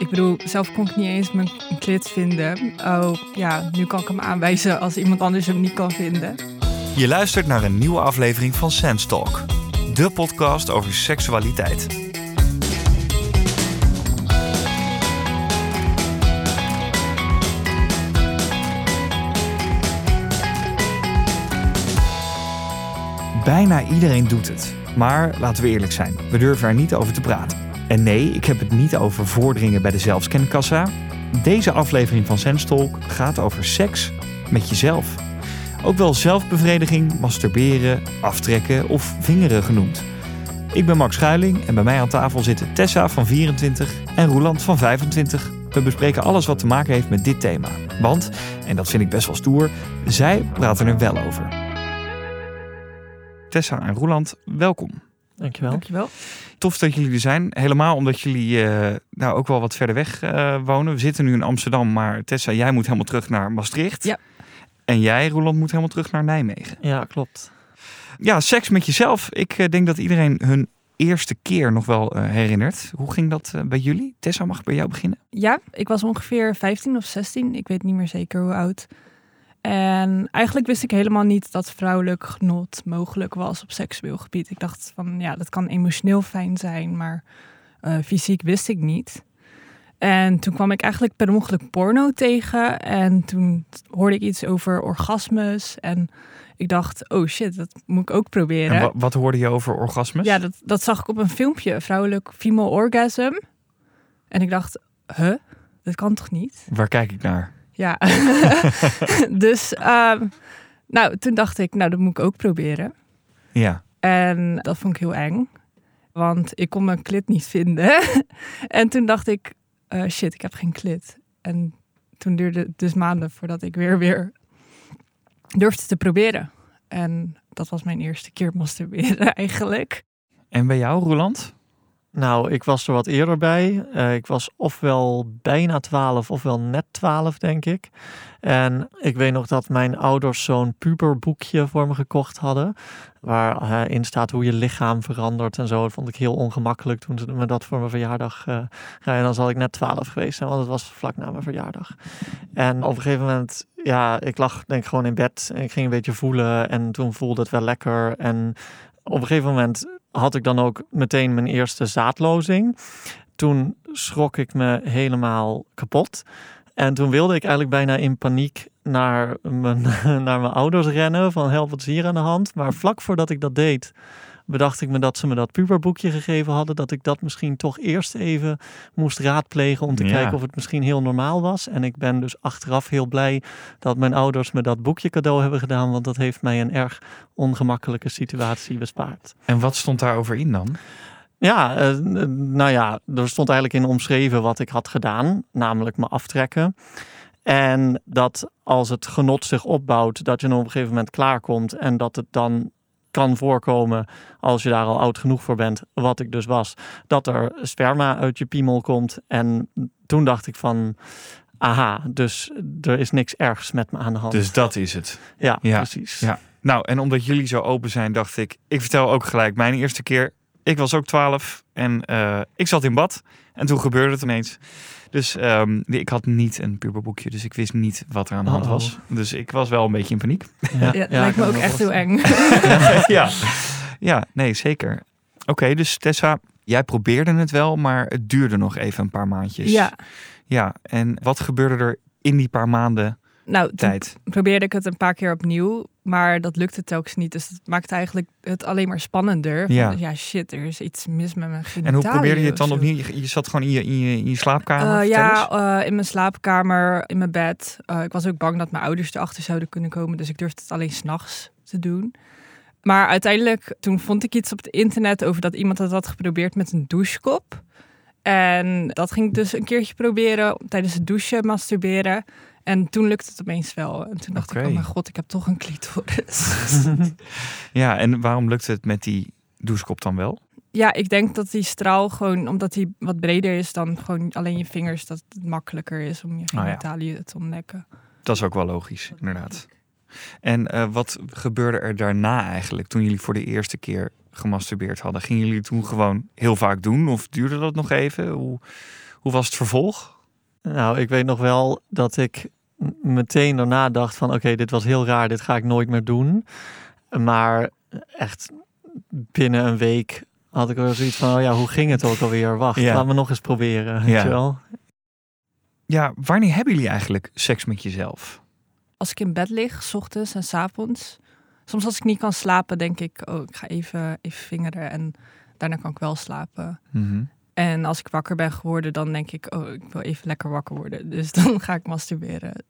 Ik bedoel, zelf kon ik niet eens mijn klit vinden. Oh ja, nu kan ik hem aanwijzen als iemand anders hem niet kan vinden. Je luistert naar een nieuwe aflevering van Sense Talk, de podcast over seksualiteit. Bijna iedereen doet het. Maar laten we eerlijk zijn, we durven er niet over te praten. En nee, ik heb het niet over voordringen bij de zelfscankassa. Deze aflevering van Sense Talk gaat over seks met jezelf. Ook wel zelfbevrediging, masturberen, aftrekken of vingeren genoemd. Ik ben Max Schuiling en bij mij aan tafel zitten Tessa van 24 en Roeland van 25. We bespreken alles wat te maken heeft met dit thema. Want, en dat vind ik best wel stoer, zij praten er wel over. Tessa en Roeland, welkom. Dankjewel. Dankjewel. Tof dat jullie er zijn. Helemaal omdat jullie eh, nou ook wel wat verder weg eh, wonen. We zitten nu in Amsterdam, maar Tessa, jij moet helemaal terug naar Maastricht. Ja. En jij, Roland, moet helemaal terug naar Nijmegen. Ja, klopt. Ja, seks met jezelf. Ik eh, denk dat iedereen hun eerste keer nog wel eh, herinnert. Hoe ging dat eh, bij jullie? Tessa, mag ik bij jou beginnen? Ja, ik was ongeveer 15 of 16. Ik weet niet meer zeker hoe oud. En eigenlijk wist ik helemaal niet dat vrouwelijk genot mogelijk was op seksueel gebied. Ik dacht van ja, dat kan emotioneel fijn zijn, maar eh, fysiek wist ik niet. En toen kwam ik eigenlijk per ongeluk porno tegen. En toen hoorde ik iets over orgasmes. En ik dacht, oh shit, dat moet ik ook proberen. En wa- wat hoorde je over orgasmes? Ja, dat, dat zag ik op een filmpje, vrouwelijk female orgasm. En ik dacht, huh? Dat kan toch niet? Waar kijk ik naar? Ja. dus, ehm, nou, toen dacht ik, nou, dat moet ik ook proberen. Ja. En dat vond ik heel eng. Want ik kon mijn klit niet vinden. en toen dacht ik, eh, shit, ik heb geen klit. En toen duurde het dus maanden voordat ik weer weer durfde te proberen. En dat was mijn eerste keer masturberen eigenlijk. En bij jou, Roland? Nou, ik was er wat eerder bij. Eh, ik was ofwel bijna 12 ofwel net 12, denk ik. En ik weet nog dat mijn ouders zo'n puberboekje voor me gekocht hadden. Waarin staat hoe je lichaam verandert en zo. Dat vond ik heel ongemakkelijk toen ze me dat voor mijn verjaardag uh, En dan zal ik net 12 geweest zijn, want het was vlak na mijn verjaardag. En op een gegeven moment, ja, ik lag denk ik gewoon in bed. En ik ging een beetje voelen en toen voelde het wel lekker. En op een gegeven moment had ik dan ook meteen mijn eerste zaadlozing. Toen schrok ik me helemaal kapot. En toen wilde ik eigenlijk bijna in paniek naar mijn, naar mijn ouders rennen. Van help, wat is hier aan de hand? Maar vlak voordat ik dat deed, bedacht ik me dat ze me dat puberboekje gegeven hadden. Dat ik dat misschien toch eerst even moest raadplegen om te Ja. kijken of het misschien heel normaal was. En ik ben dus achteraf heel blij dat mijn ouders me dat boekje cadeau hebben gedaan. Want dat heeft mij een erg ongemakkelijke situatie bespaard. En wat stond daarover in dan? Ja, eh, nou ja, er stond eigenlijk in omschreven wat ik had gedaan, namelijk me aftrekken. En dat als het genot zich opbouwt, dat je dan op een gegeven moment klaarkomt en dat het dan kan voorkomen, als je daar al oud genoeg voor bent, wat ik dus was, dat er sperma uit je piemel komt. En toen dacht ik van, aha, dus er is niks ergs met me aan de hand. Dus dat is het. ja, ja, precies. ja. Nou, en omdat jullie zo open zijn, dacht ik, ik vertel ook gelijk mijn eerste keer. Ik was ook 12 en eh, ik zat in bad en toen gebeurde het ineens. Dus ehm, ik had niet een puberboekje, dus ik wist niet wat er aan de hand Uh-oh. was. Dus ik was wel een beetje in paniek. Ja, Ja, het ja, lijkt me ook echt heel eng. ja. ja, nee, zeker. Oké, dus Tessa, jij probeerde het wel, maar het duurde nog even een paar maandjes. ja, Ja, en wat gebeurde er in die paar maanden nou, tijd? probeerde ik het een paar keer opnieuw, maar dat lukte telkens niet. Dus het maakte eigenlijk het alleen maar spannender. Van, Ja. ja. shit, er is iets mis met mijn En genitaliën. hoe probeerde je het dan opnieuw? Je, zat gewoon in je, in je, in je slaapkamer? Eh, ja, eh, in mijn slaapkamer, in mijn bed. Eh, ik was ook bang dat mijn ouders erachter zouden kunnen komen, dus ik durfde het alleen s'nachts te doen. Maar uiteindelijk, toen vond ik iets op het internet over dat iemand het had geprobeerd met een douchekop. En dat ging ik dus een keertje proberen tijdens het douchen, masturberen. En toen lukte het opeens wel. En toen dacht ik, oh mijn god, ik heb toch een clitoris. Ja, en waarom lukte het met die douchekop dan wel? ja, ik denk dat die straal gewoon, omdat die wat breder is dan gewoon alleen je vingers, dat het makkelijker is om je ja. genitaliën te ontdekken. Dat is ook wel logisch, inderdaad. En eh, wat gebeurde er daarna eigenlijk toen jullie voor de eerste keer gemasturbeerd hadden? Gingen jullie toen gewoon heel vaak doen of duurde dat nog even? Hoe, Hoe was het vervolg? Nou, ik weet nog wel dat ik meteen daarna dacht van oké, dit was heel raar, dit ga ik nooit meer doen. Maar echt binnen een week had ik er zoiets van, oh ja, hoe ging het ook alweer? Wacht, Ja. laat me nog eens proberen. Weet Ja. je wel? Ja, wanneer hebben jullie eigenlijk seks met jezelf? Als ik in bed lig, s ochtends en s avonds. Soms als ik niet kan slapen, denk ik, oh, ik ga even, even vingeren en daarna kan ik wel slapen. Mhm. En als ik wakker ben geworden, dan denk ik, oh, ik wil even lekker wakker worden. Dus dan ga ik masturberen.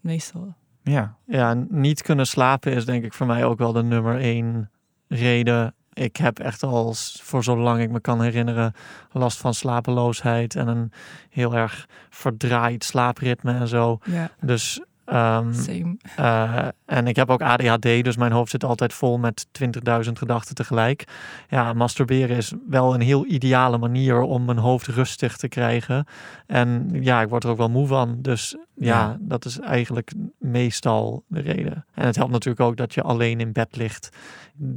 Meestal. Ja, Ja, niet kunnen slapen is denk ik voor mij ook wel de nummer één reden. Ik heb echt al voor zolang ik me kan herinneren last van slapeloosheid en een heel erg verdraaid slaapritme en zo. Ja, Dus ehm, same. eh, en ik heb ook ADHD, dus mijn hoofd zit altijd vol met 20.000 gedachten tegelijk. Ja, masturberen is wel een heel ideale manier om mijn hoofd rustig te krijgen. En ja, ik word er ook wel moe van. Dus ja, Ja. dat is eigenlijk meestal de reden. En het helpt natuurlijk ook dat je alleen in bed ligt.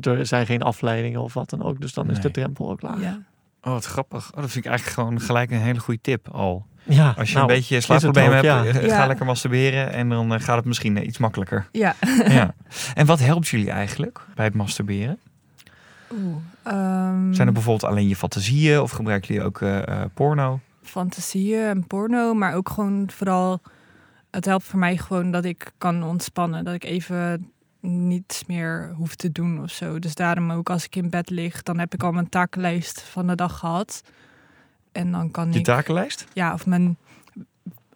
Er zijn geen afleidingen of wat dan ook. Dus dan is de drempel ook laag. Ja. Oh, wat grappig. Oh, dat vind ik eigenlijk gewoon gelijk een hele goede tip al. Ja, Als je nou, een beetje is het slaapproblemen hebt, ja. eh, ga Ja. lekker masturberen en dan eh, gaat het misschien eh, iets makkelijker. Ja. ja. En wat helpt jullie eigenlijk bij het masturberen? Oeh, ehm, Zijn er bijvoorbeeld alleen je fantasieën of gebruiken jullie ook eh, eh, porno? fantasieën en porno, maar ook gewoon vooral. Het helpt voor mij gewoon dat ik kan ontspannen, dat ik even niets meer hoef te doen of zo. Dus daarom ook als ik in bed lig, dan heb ik al mijn takenlijst van de dag gehad. En dan kan Je ik, takenlijst? ja, of mijn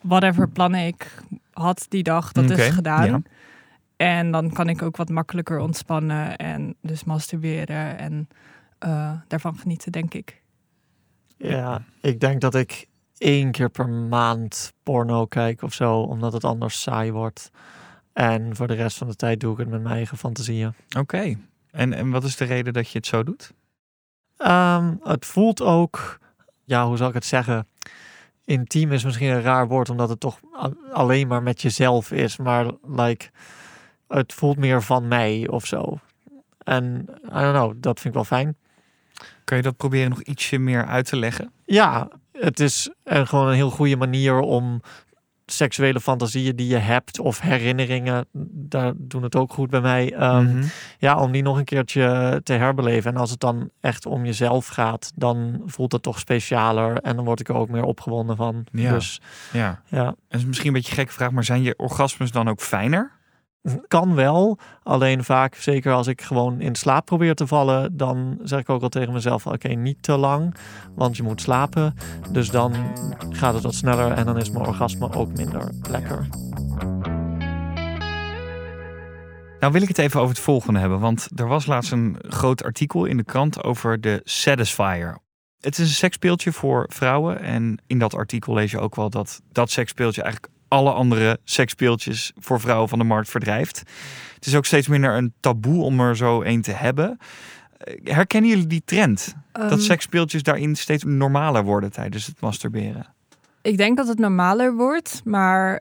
whatever plannen ik had die dag, dat is gedaan. ja. En dan kan ik ook wat makkelijker ontspannen en dus masturberen en eh, daarvan genieten, denk ik. Ja, ik denk dat ik één keer per maand porno kijk of zo, omdat het anders saai wordt. En voor de rest van de tijd doe ik het met mijn eigen fantasieën. Oké. En, en wat is de reden dat je het zo doet? Ehm, het voelt ook, ja, hoe zal ik het zeggen? Intiem is misschien een raar woord, omdat het toch alleen maar met jezelf is. Maar like, het voelt meer van mij of zo. En I don't know, dat vind ik wel fijn. Kan je dat proberen nog ietsje meer uit te leggen? Ja, het is gewoon een heel goede manier om seksuele fantasieën die je hebt of herinneringen, daar doen het ook goed bij mij. ehm, Mhm. Ja, om die nog een keertje te herbeleven. En als het dan echt om jezelf gaat, dan voelt het toch specialer en dan word ik er ook meer opgewonden van. Ja. Dus Ja. ja, En het is misschien een beetje een gekke vraag, maar zijn je orgasmes dan ook fijner? Kan wel. Alleen vaak, zeker als ik gewoon in slaap probeer te vallen, dan zeg ik ook al tegen mezelf: oké, niet te lang, want je moet slapen. Dus dan gaat het wat sneller en dan is mijn orgasme ook minder lekker. Nou wil ik het even over het volgende hebben, want er was laatst een groot artikel in de krant over de Satisfier. Het is een seksspeeltje voor vrouwen en in dat artikel lees je ook wel dat dat seksspeeltje eigenlijk alle andere seksspeeltjes voor vrouwen van de markt verdrijft. Het is ook steeds minder een taboe om er zo een te hebben. Eh, Herkennen jullie die trend? Ehm, Dat seksspeeltjes daarin steeds normaler worden tijdens het masturberen? Ik denk dat het normaler wordt, maar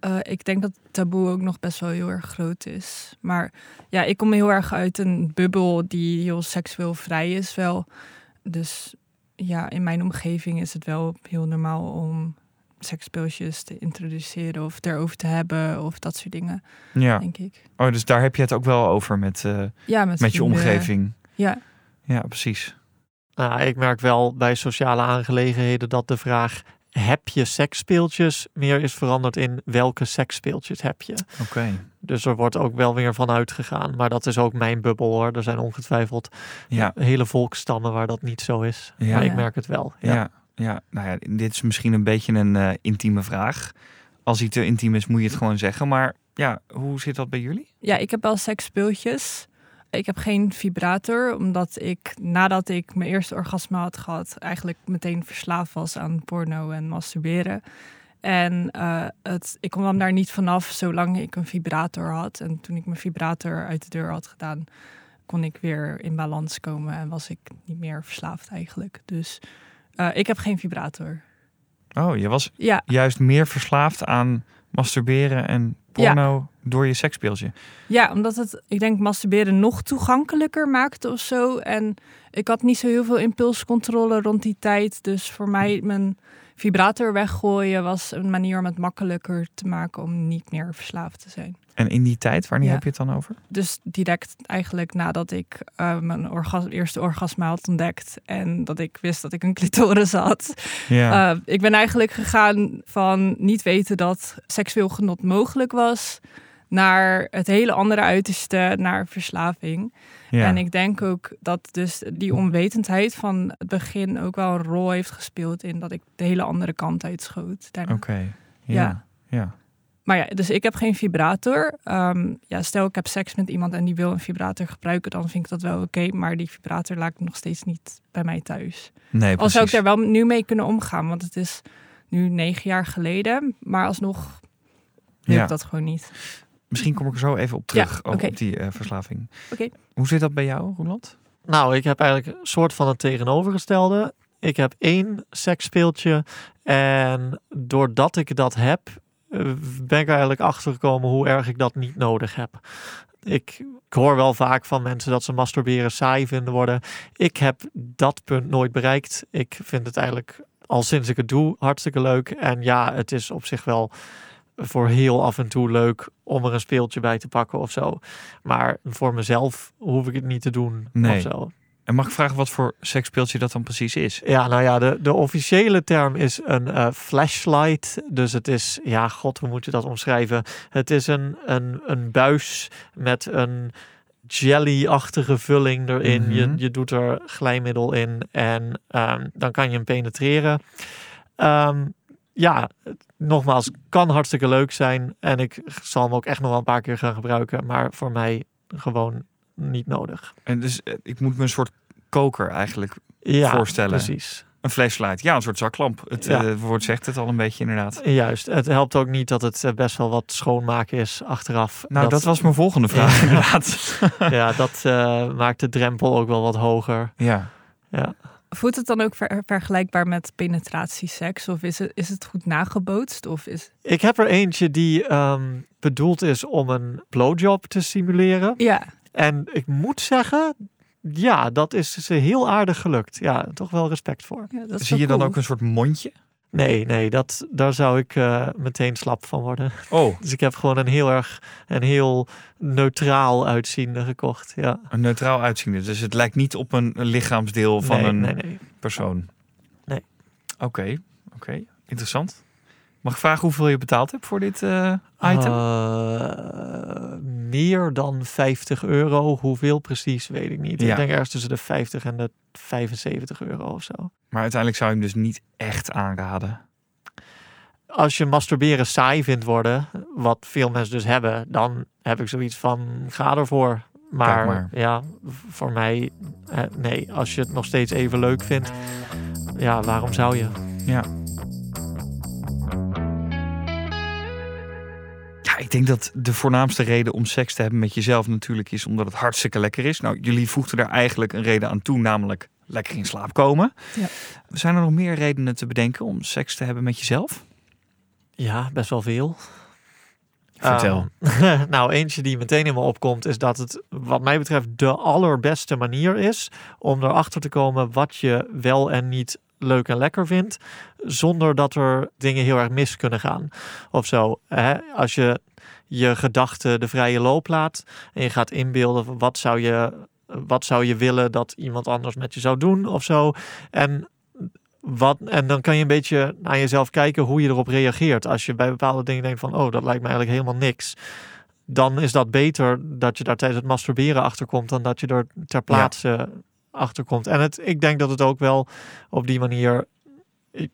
eh, ik denk dat het taboe ook nog best wel heel erg groot is. Maar ja, ik kom heel erg uit een bubbel die heel seksueel vrij is wel. Dus ja, in mijn omgeving is het wel heel normaal om seksspeeltjes te introduceren of erover te hebben of dat soort dingen, Ja. denk ik. Oh, dus daar heb je het ook wel over met, eh, Ja, met, met je omgeving. Ja, Ja, precies. Nou, ik merk wel bij sociale aangelegenheden dat de vraag: heb je seksspeeltjes? meer is veranderd in welke seksspeeltjes heb je? Oké. Dus er wordt ook wel weer van uitgegaan. Maar dat is ook mijn bubbel hoor. Er zijn ongetwijfeld Ja. hele volkstammen waar dat niet zo is. Ja. Maar ik merk het wel. Ja. Ja. Ja, nou ja, dit is misschien een beetje een eh, intieme vraag. Als hij te intiem is, moet je het gewoon zeggen. Maar ja, hoe zit dat bij jullie? Ja, ik heb wel seksspeeltjes. Ik heb geen vibrator, omdat ik nadat ik mijn eerste orgasme had gehad, eigenlijk meteen verslaafd was aan porno en masturberen. En eh, het, ik kwam daar niet vanaf zolang ik een vibrator had. En toen ik mijn vibrator uit de deur had gedaan, kon ik weer in balans komen en was ik niet meer verslaafd eigenlijk. Dus eh, ik heb geen vibrator. Oh, je was Ja, juist meer verslaafd aan masturberen en porno door je seksspeeltje. Ja, omdat het, ik denk, masturberen nog toegankelijker maakte of zo. En ik had niet zo heel veel impulscontrole rond die tijd. Dus voor mij mijn vibrator weggooien was een manier om het makkelijker te maken om niet meer verslaafd te zijn. En in die tijd, wanneer Ja. heb je het dan over? Dus direct eigenlijk nadat ik eh, mijn orgas eerste orgasme had ontdekt en dat ik wist dat ik een clitoris had. Ja. Eh, ik ben eigenlijk gegaan van niet weten dat seksueel genot mogelijk was, naar het hele andere uiterste, naar verslaving. ja. En ik denk ook dat dus die onwetendheid van het begin ook wel een rol heeft gespeeld in dat ik de hele andere kant uitschoot. Oké. Ja. Ja. ja. Maar ja, dus ik heb geen vibrator. Ehm, ja, stel ik heb seks met iemand en die wil een vibrator gebruiken, dan vind ik dat wel oké. maar die vibrator laat ik nog steeds niet bij mij thuis. Nee, Al zou ik daar wel nu mee kunnen omgaan, want het is nu negen jaar geleden. Maar alsnog wil Ja. ik dat gewoon niet. Misschien kom ik er zo even op terug, Ja, op die eh, verslaving. Oké. Hoe zit dat bij jou, Roland? Nou, ik heb eigenlijk een soort van het tegenovergestelde. Ik heb één seksspeeltje en doordat ik dat heb, ben ik eigenlijk achtergekomen hoe erg ik dat niet nodig heb. Ik, ik hoor wel vaak van mensen dat ze masturberen saai vinden worden. Ik heb dat punt nooit bereikt. Ik vind het eigenlijk al sinds ik het doe hartstikke leuk. En ja, het is op zich wel voor heel af en toe leuk om er een speeltje bij te pakken of zo. Maar voor mezelf hoef ik het niet te doen Nee. of zo. En mag ik vragen wat voor seksspeeltje dat dan precies is? Ja, nou ja, de, de officiële term is een eh, flashlight. Dus het is, ja, god, hoe moet je dat omschrijven? Het is een, een, een buis met een jelly-achtige vulling erin. je, Mhm. je doet er glijmiddel in en ehm, dan kan je hem penetreren. Ehm, ja, nogmaals, kan hartstikke leuk zijn. En ik zal hem ook echt nog wel een paar keer gaan gebruiken. Maar voor mij gewoon niet nodig. En dus eh, ik moet me een soort koker eigenlijk, Ja, Voorstellen. precies. een flashlight. Ja, een soort zaklamp. Het Ja. eh, woord zegt het al een beetje inderdaad. Juist, het helpt ook niet dat het eh, best wel wat schoonmaken is achteraf. Nou, dat, was mijn volgende vraag Ja. inderdaad. Ja, dat eh, maakt de drempel ook wel wat hoger. Ja. Ja. Voelt het dan ook ver- vergelijkbaar met penetratieseks? Of is het, is het goed nagebootst? Of is... Ik heb er eentje die ehm, bedoeld is om een blowjob te simuleren. Ja, En ik moet zeggen, ja, dat is ze heel aardig gelukt. Ja, toch wel respect voor. ja dat Zie je dan cool. ook een soort mondje? Nee, nee, dat, daar zou ik eh, meteen slap van worden. Oh, Dus ik heb gewoon een heel erg, een heel neutraal uitziende gekocht. Ja. een neutraal uitziende. Dus het lijkt niet op een lichaamsdeel van nee, een nee, nee. persoon. Nee. Oké, oké. Interessant. Mag ik vragen hoeveel je betaald hebt voor dit eh, item? Eh, meer dan 50 euro. Hoeveel precies, weet ik niet. Ja. Ik denk ergens tussen de 50 en de 75 euro of zo. Maar uiteindelijk zou je hem dus niet echt aanraden. Als je masturberen saai vindt worden, wat veel mensen dus hebben, dan heb ik zoiets van ga ervoor. Maar, maar. ja, voor mij, nee, als je het nog steeds even leuk vindt, ja, waarom zou je? Ja. Ja, ik denk dat de voornaamste reden om seks te hebben met jezelf natuurlijk is omdat het hartstikke lekker is. Nou, jullie voegden daar eigenlijk een reden aan toe, namelijk lekker in slaap komen. Ja. Zijn er nog meer redenen te bedenken om seks te hebben met jezelf? Ja, best wel veel. Vertel. Ehm, nou, eentje die meteen in me opkomt is dat het, wat mij betreft, de allerbeste manier is om erachter te komen wat je wel en niet leuk en lekker vindt, zonder dat er dingen heel erg mis kunnen gaan of zo. Hè? Als je je gedachten de vrije loop laat en je gaat inbeelden van wat zou je, wat zou je willen dat iemand anders met je zou doen of zo. En wat, en dan kan je een beetje naar jezelf kijken hoe je erop reageert. Als je bij bepaalde dingen denkt van, oh, dat lijkt me eigenlijk helemaal niks. Dan is dat beter dat je daar tijdens het masturberen achter komt dan dat je er ter plaatse komt. En het, ik denk dat het ook wel op die manier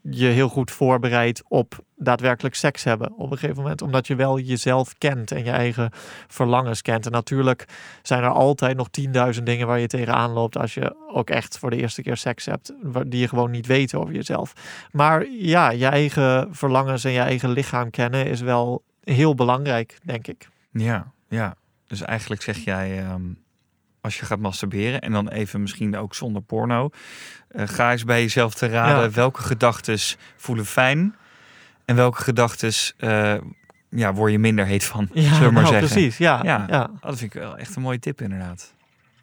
je heel goed voorbereidt op daadwerkelijk seks hebben op een gegeven moment. Omdat je wel jezelf kent en je eigen verlangens kent. En natuurlijk zijn er altijd nog tienduizend dingen waar je tegenaan loopt als je ook echt voor de eerste keer seks hebt, die je gewoon niet weet over jezelf. Maar ja, je eigen verlangens en je eigen lichaam kennen is wel heel belangrijk, denk ik. Ja, ja. Dus eigenlijk zeg jij, ehm, als je gaat masturberen en dan even misschien ook zonder porno, eh, ga eens bij jezelf te raden Ja. welke gedachten voelen fijn en welke gedachten ja, word je minder heet van, Ja, zullen we maar nou, zeggen. precies. Ja, Ja. ja. Oh, dat vind ik wel echt een mooie tip inderdaad.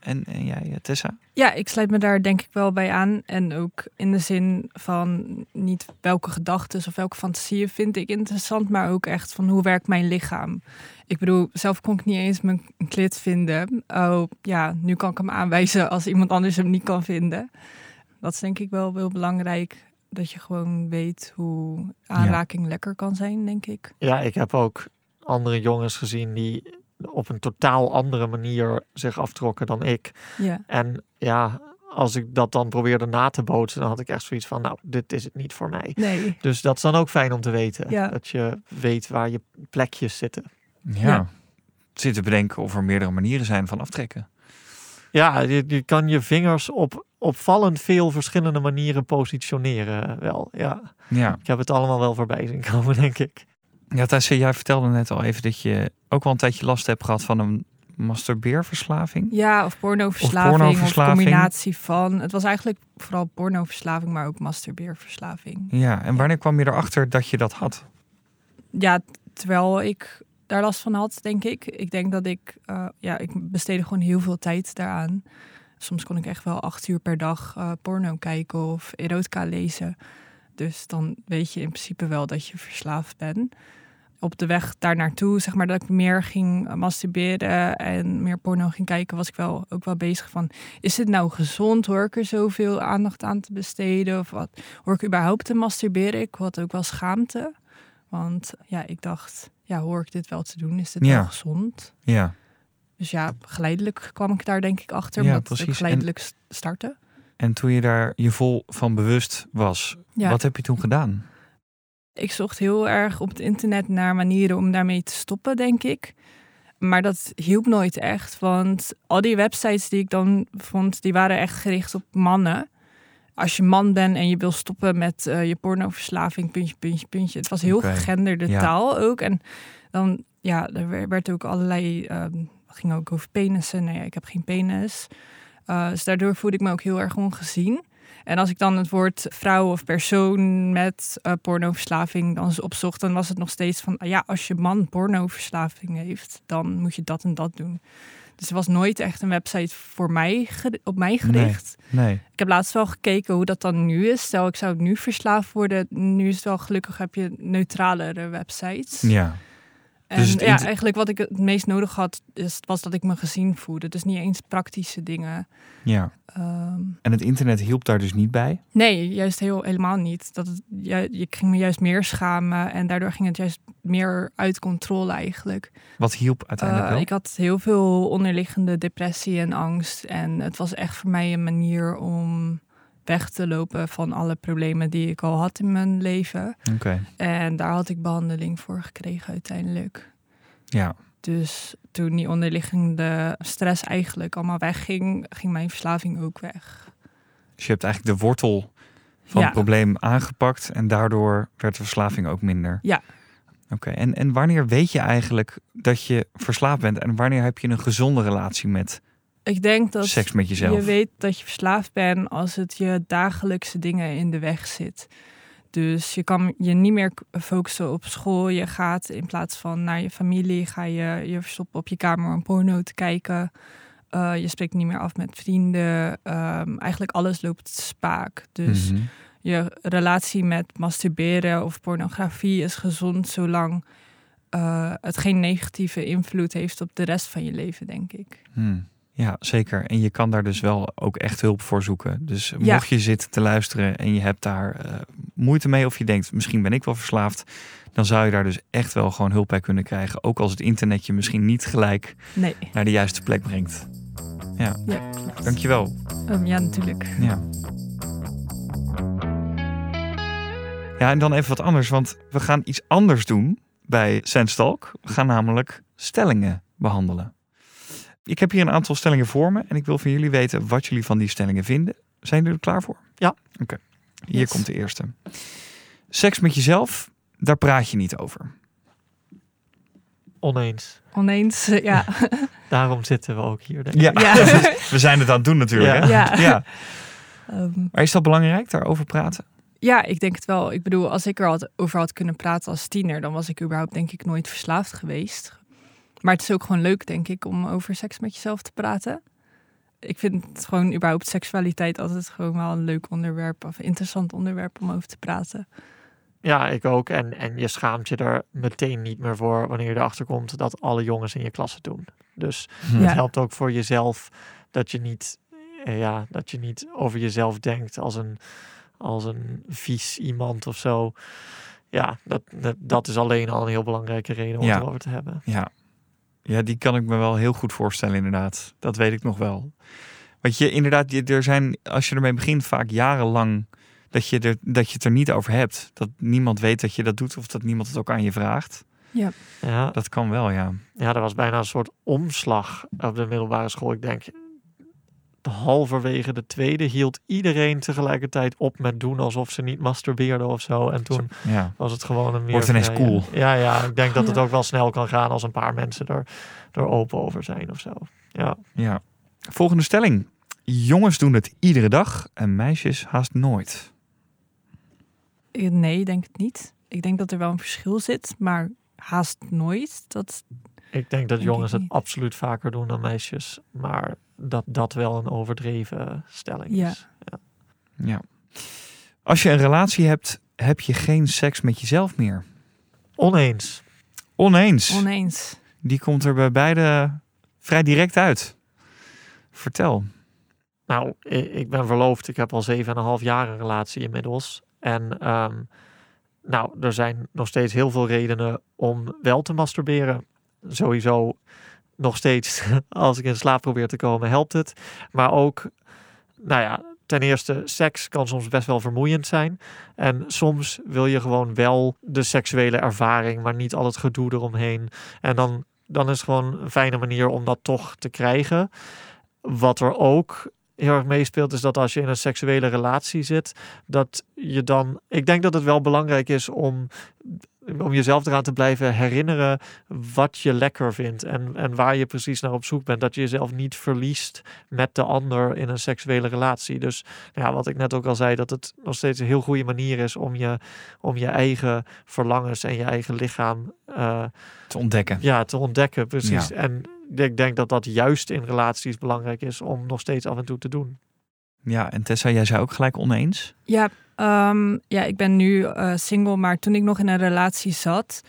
En, en jij, eh, Tessa? Ja, ik sluit me daar denk ik wel bij aan. En ook in de zin van niet welke gedachten of welke fantasieën vind ik interessant, maar ook echt van hoe werkt mijn lichaam. Ik bedoel, zelf kon ik niet eens mijn klit vinden. Oh ja, nu kan ik hem aanwijzen als iemand anders hem niet kan vinden. Dat is denk ik wel heel belangrijk. Dat je gewoon weet hoe aanraking lekker kan zijn, denk ik. Ja, ik heb ook andere jongens gezien die op een totaal andere manier zich aftrokken dan ik. Ja, En ja, als ik dat dan probeerde na te bootsen, dan had ik echt zoiets van, nou, dit is het niet voor mij. nee. Dus dat is dan ook fijn om te weten. Ja. Dat je weet waar je plekjes zitten. Ja. Ja. Zit te bedenken of er meerdere manieren zijn van aftrekken. Ja, je, je kan je vingers op opvallend veel verschillende manieren positioneren. Wel, ja. Ja. Ik heb het allemaal wel voorbij zien komen, denk ik. Ja, Tessa, jij vertelde net al even dat je ook wel een tijdje last hebt gehad van een masturbeerverslaving. Ja, of pornoverslaving, of, pornoverslaving. combinatie van. Het was eigenlijk vooral pornoverslaving, maar ook masturbeerverslaving. Ja, en wanneer kwam je erachter dat je dat had? Ja, terwijl ik daar last van had, denk ik. Ik denk dat ik, eh, ja, ik besteedde gewoon heel veel tijd daaraan. Soms kon ik echt wel acht uur per dag eh, porno kijken of erotica lezen. Dus dan weet je in principe wel dat je verslaafd bent. Op de weg daar naartoe, zeg maar, dat ik meer ging masturberen en meer porno ging kijken, was ik wel ook wel bezig van, is dit nou gezond? Hoor ik er zoveel aandacht aan te besteden? Of wat? Hoor ik überhaupt te masturberen? Ik had ook wel schaamte. Want ja, ik dacht, ja, hoor ik dit wel te doen? Is dit Ja. wel gezond? Ja. Dus ja, geleidelijk kwam ik daar denk ik achter. Ja, omdat het precies. ook geleidelijk s- starten. En toen je daar je vol van bewust was, Ja. wat heb je toen gedaan? Ik zocht heel erg op het internet naar manieren om daarmee te stoppen, denk ik. Maar dat hielp nooit echt, want al die websites die ik dan vond, die waren echt gericht op mannen. Als je man bent en je wil stoppen met eh, je pornoverslaving, puntje, puntje, puntje. Het was heel Oké. gegenderde Ja. taal ook. En dan, ja, er wer- werd ook allerlei, ehm ging ook over penissen. Ja, ik heb geen penis. Eh, dus daardoor voelde ik me ook heel erg ongezien. En als ik dan het woord vrouw of persoon met eh, pornoverslaving dan eens opzocht, dan was het nog steeds van, ah ja, als je man pornoverslaving heeft, dan moet je dat en dat doen. Dus er was nooit echt een website voor mij, op mij gericht. Nee. Ik heb laatst wel gekeken hoe dat dan nu is. Stel, ik zou nu verslaafd worden. Nu is het wel gelukkig, heb je neutralere websites. Ja. En Dus ja, eigenlijk wat ik het meest nodig had, is, was dat ik me gezien voelde. Dus niet eens praktische dingen. ja. Ehm, En het internet hielp daar dus niet bij? Nee, juist heel, helemaal niet. Dat het, je, je ging me juist meer schamen en daardoor ging het juist meer uit controle eigenlijk. Wat hielp uiteindelijk Eh, wel? ik had heel veel onderliggende depressie en angst en het was echt voor mij een manier om weg te lopen van alle problemen die ik al had in mijn leven. Oké. En daar had ik behandeling voor gekregen uiteindelijk. Ja. Dus toen die onderliggende stress eigenlijk allemaal wegging, ging mijn verslaving ook weg. Dus je hebt eigenlijk de wortel van Ja. het probleem aangepakt en daardoor werd de verslaving ook minder. Ja. Oké, en, en wanneer weet je eigenlijk dat je verslaafd bent en wanneer heb je een gezonde relatie met Ik denk dat seks met jezelf? je weet dat je verslaafd bent als het je dagelijkse dingen in de weg zit. Dus je kan je niet meer focussen op school. Je gaat in plaats van naar je familie, ga je je verstoppen op je kamer om porno te kijken. Eh, je spreekt niet meer af met vrienden. Ehm, eigenlijk alles loopt spaak. Dus Mhm. je relatie met masturberen of pornografie is gezond zolang eh, het geen negatieve invloed heeft op de rest van je leven, denk ik. Hmm. Ja, zeker. En je kan daar dus wel ook echt hulp voor zoeken. Dus Ja. mocht je zitten te luisteren en je hebt daar eh, moeite mee of je denkt misschien ben ik wel verslaafd, dan zou je daar dus echt wel gewoon hulp bij kunnen krijgen. Ook als het internet je misschien niet gelijk Nee. naar de juiste plek brengt. Ja, Ja, klopt. dankjewel. Ehm, ja, natuurlijk. Ja. Ja, en dan even wat anders, want we gaan iets anders doen bij Sense We gaan namelijk stellingen behandelen. Ik heb hier een aantal stellingen voor me en ik wil van jullie weten wat jullie van die stellingen vinden. Zijn jullie er klaar voor? Ja. Oké, hier Yes. komt de eerste. Seks met jezelf, daar praat je niet over. Oneens. Oneens, eh, ja. Daarom zitten we ook hier, denk ik. Ja, Ja. we zijn het aan het doen natuurlijk. Ja. Hè? Ja. ja. Ehm, Maar is dat belangrijk, daarover praten? Ja, ik denk het wel. Ik bedoel, als ik er had, over had kunnen praten als tiener, dan was ik überhaupt denk ik nooit verslaafd geweest. Maar het is ook gewoon leuk, denk ik, om over seks met jezelf te praten. Ik vind het gewoon überhaupt seksualiteit altijd gewoon wel een leuk onderwerp of een interessant onderwerp om over te praten. Ja, ik ook. En, en je schaamt je er meteen niet meer voor wanneer je erachter komt dat alle jongens in je klas het doen. Dus Hm. Ja. het helpt ook voor jezelf dat je niet, eh, ja, dat je niet over jezelf denkt als een, als een vies iemand of zo. Ja, dat, dat, dat is alleen al een heel belangrijke reden om Ja. het erover te hebben. Ja. Ja, die kan ik me wel heel goed voorstellen, inderdaad. Dat weet ik nog wel. Want je, inderdaad, je- er zijn, als je ermee begint, vaak jarenlang dat je, er, dat je het er niet over hebt. Dat niemand weet dat je dat doet of dat niemand het ook aan je vraagt. Ja, Dat kan wel, ja. ja, er was bijna een soort omslag op de middelbare school. Ik denk, halverwege de tweede hield iedereen tegelijkertijd op met doen alsof ze niet masturbeerden of zo. En toen ja. was het gewoon een meer... Wordt ineens cool. Ja, ja, ik denk dat het Ja. ook wel snel kan gaan als een paar mensen er, er open over zijn of zo. Ja. ja. Volgende stelling. Jongens doen het iedere dag en meisjes haast nooit. Eh, Nee, ik denk het niet. Ik denk dat er wel een verschil zit, maar haast nooit. Dat, Ik denk dat Denk jongens ik het absoluut vaker doen dan meisjes. Maar dat dat wel een overdreven stelling Ja. is. Ja. Als je een relatie hebt, heb je geen seks met jezelf meer. Oneens. Oneens. oneens. Die komt er bij beide vrij direct uit. Vertel. Nou, ik ben verloofd. Ik heb al zeven en een half jaar een relatie inmiddels. En ehm, nou, er zijn nog steeds heel veel redenen om wel te masturberen. Sowieso nog steeds, als ik in slaap probeer te komen, helpt het. Maar ook, nou ja, ten eerste, seks kan soms best wel vermoeiend zijn. En soms wil je gewoon wel de seksuele ervaring, maar niet al het gedoe eromheen. En dan, dan is het gewoon een fijne manier om dat toch te krijgen. Wat er ook heel erg meespeelt, is dat als je in een seksuele relatie zit, dat je dan. Ik denk dat het wel belangrijk is om, om jezelf eraan te blijven herinneren wat je lekker vindt en, en waar je precies naar op zoek bent. Dat je jezelf niet verliest met de ander in een seksuele relatie. Dus nou ja, wat ik net ook al zei, dat het nog steeds een heel goede manier is om je, om je eigen verlangens en je eigen lichaam eh, Te ontdekken. ja, te ontdekken. Precies. En ik denk dat dat juist in relaties belangrijk is om nog steeds af en toe te doen. Ja, en Tessa, jij zei ook gelijk oneens. Ja, ehm, ja, ik ben nu eh, single, maar toen ik nog in een relatie zat,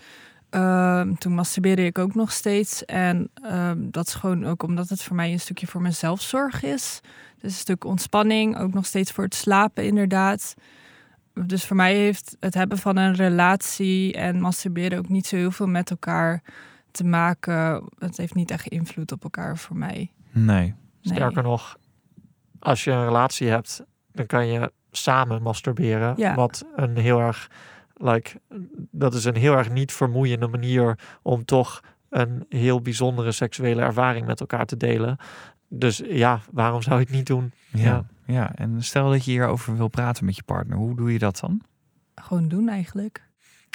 ehm, toen masturbeerde ik ook nog steeds. En ehm, dat is gewoon ook omdat het voor mij een stukje voor mezelf zorg is. Dus een stuk ontspanning, ook nog steeds voor het slapen inderdaad. Dus voor mij heeft het hebben van een relatie en masturberen ook niet zo heel veel met elkaar te maken. Het heeft niet echt invloed op elkaar voor mij. Nee. Nee. Sterker nog, als je een relatie hebt, dan kan je samen masturberen. Ja. Wat een heel erg, like, dat is een heel erg niet vermoeiende manier om toch een heel bijzondere seksuele ervaring met elkaar te delen. Dus ja, waarom zou je het niet doen? Ja. Ja. ja. En stel dat je hierover wil praten met je partner. Hoe doe je dat dan? Gewoon doen eigenlijk.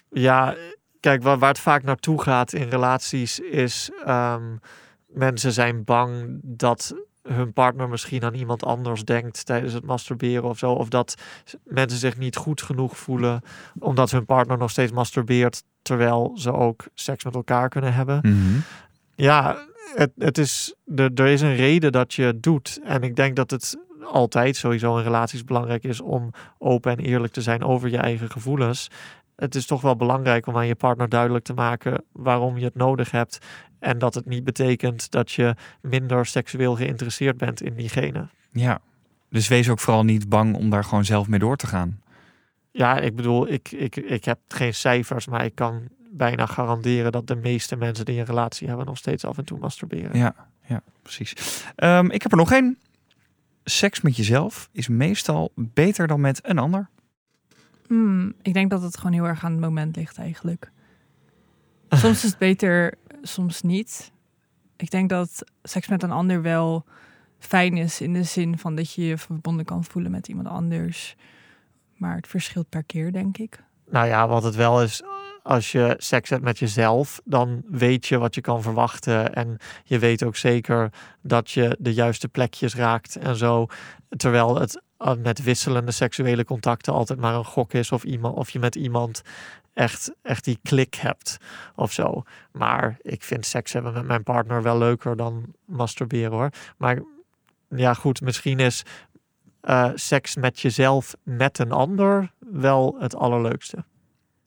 Ja, kijk, waar, waar het vaak naartoe gaat in relaties is ehm, mensen zijn bang dat hun partner misschien aan iemand anders denkt tijdens het masturberen of zo. Of dat mensen zich niet goed genoeg voelen omdat hun partner nog steeds masturbeert terwijl ze ook seks met elkaar kunnen hebben. Mhm. Ja, het, het is, er, er is een reden dat je het doet. En ik denk dat het altijd sowieso in relaties belangrijk is om open en eerlijk te zijn over je eigen gevoelens. Het is toch wel belangrijk om aan je partner duidelijk te maken waarom je het nodig hebt. En dat het niet betekent dat je minder seksueel geïnteresseerd bent in diegene. Ja. Dus wees ook vooral niet bang om daar gewoon zelf mee door te gaan. Ja, ik bedoel, ik, ik, ik heb geen cijfers, maar ik kan bijna garanderen dat de meeste mensen die een relatie hebben nog steeds af en toe masturberen. Ja, ja precies. Ehm, ik heb er nog één. Seks met jezelf is meestal beter dan met een ander. Hmm, ik denk dat het gewoon heel erg aan het moment ligt eigenlijk. Soms is het beter, soms niet. Ik denk dat seks met een ander wel fijn is in de zin van dat je je verbonden kan voelen met iemand anders. Maar het verschilt per keer, denk ik. Nou ja, wat het wel is, als je seks hebt met jezelf, dan weet je wat je kan verwachten. En je weet ook zeker dat je de juiste plekjes raakt en zo. Terwijl het uh, met wisselende seksuele contacten altijd maar een gok is of, iemand, of je met iemand echt, echt die klik hebt of zo. Maar ik vind seks hebben met mijn partner wel leuker dan masturberen hoor. Maar ja, goed, misschien is uh, seks met jezelf met een ander wel het allerleukste.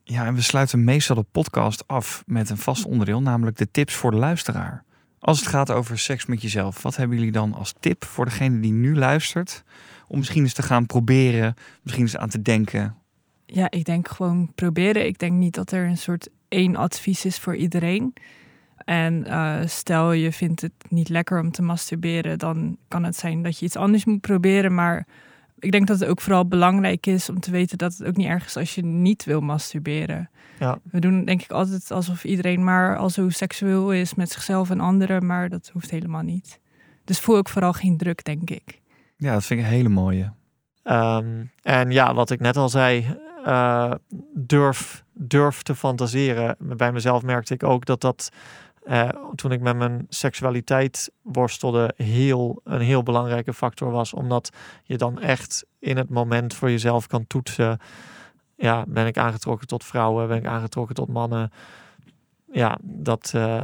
Ja, en we sluiten meestal de podcast af met een vast onderdeel, namelijk de tips voor de luisteraar. Als het gaat over seks met jezelf, wat hebben jullie dan als tip voor degene die nu luistert? Om misschien eens te gaan proberen, misschien eens aan te denken. Ja, ik denk gewoon proberen. Ik denk niet dat er een soort één advies is voor iedereen. En uh, stel je vindt het niet lekker om te masturberen, dan kan het zijn dat je iets anders moet proberen. Maar ik denk dat het ook vooral belangrijk is om te weten dat het ook niet erg is als je niet wil masturberen. Ja. We doen denk ik altijd alsof iedereen maar al zo seksueel is met zichzelf en anderen, maar dat hoeft helemaal niet. Dus voel ik vooral geen druk, denk ik. Ja, dat vind ik een hele mooie. Um, en ja, wat ik net al zei, uh, durf, durf te fantaseren. Bij mezelf merkte ik ook dat dat uh, toen ik met mijn seksualiteit worstelde, heel, een heel belangrijke factor was. Omdat je dan echt in het moment voor jezelf kan toetsen. Ja, ben ik aangetrokken tot vrouwen? Ben ik aangetrokken tot mannen? Ja, dat, uh,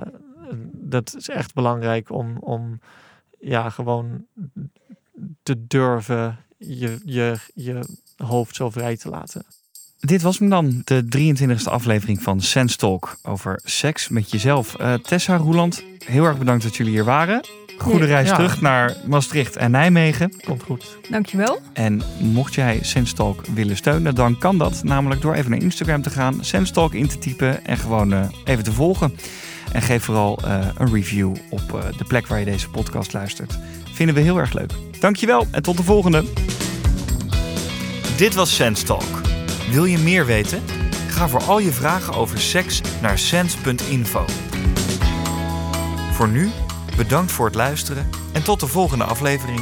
dat is echt belangrijk om, om ja, gewoon te durven je, je, je hoofd zo vrij te laten. Dit was hem dan, de 23e aflevering van Sense Talk over seks met jezelf. Uh, Tessa Roeland, heel erg bedankt dat jullie hier waren. Goede reis ja. terug naar Maastricht en Nijmegen. Komt goed. Dankjewel. En mocht jij Sense Talk willen steunen, dan kan dat namelijk door even naar Instagram te gaan, Sense Talk in te typen en gewoon uh, even te volgen. En geef vooral uh, een review op de plek waar je deze podcast luistert. Vinden we heel erg leuk. Dankjewel en tot de volgende. Dit was Sense Talk. Wil je meer weten? Ga voor al je vragen over seks naar sens.info. Voor nu, bedankt voor het luisteren en tot de volgende aflevering.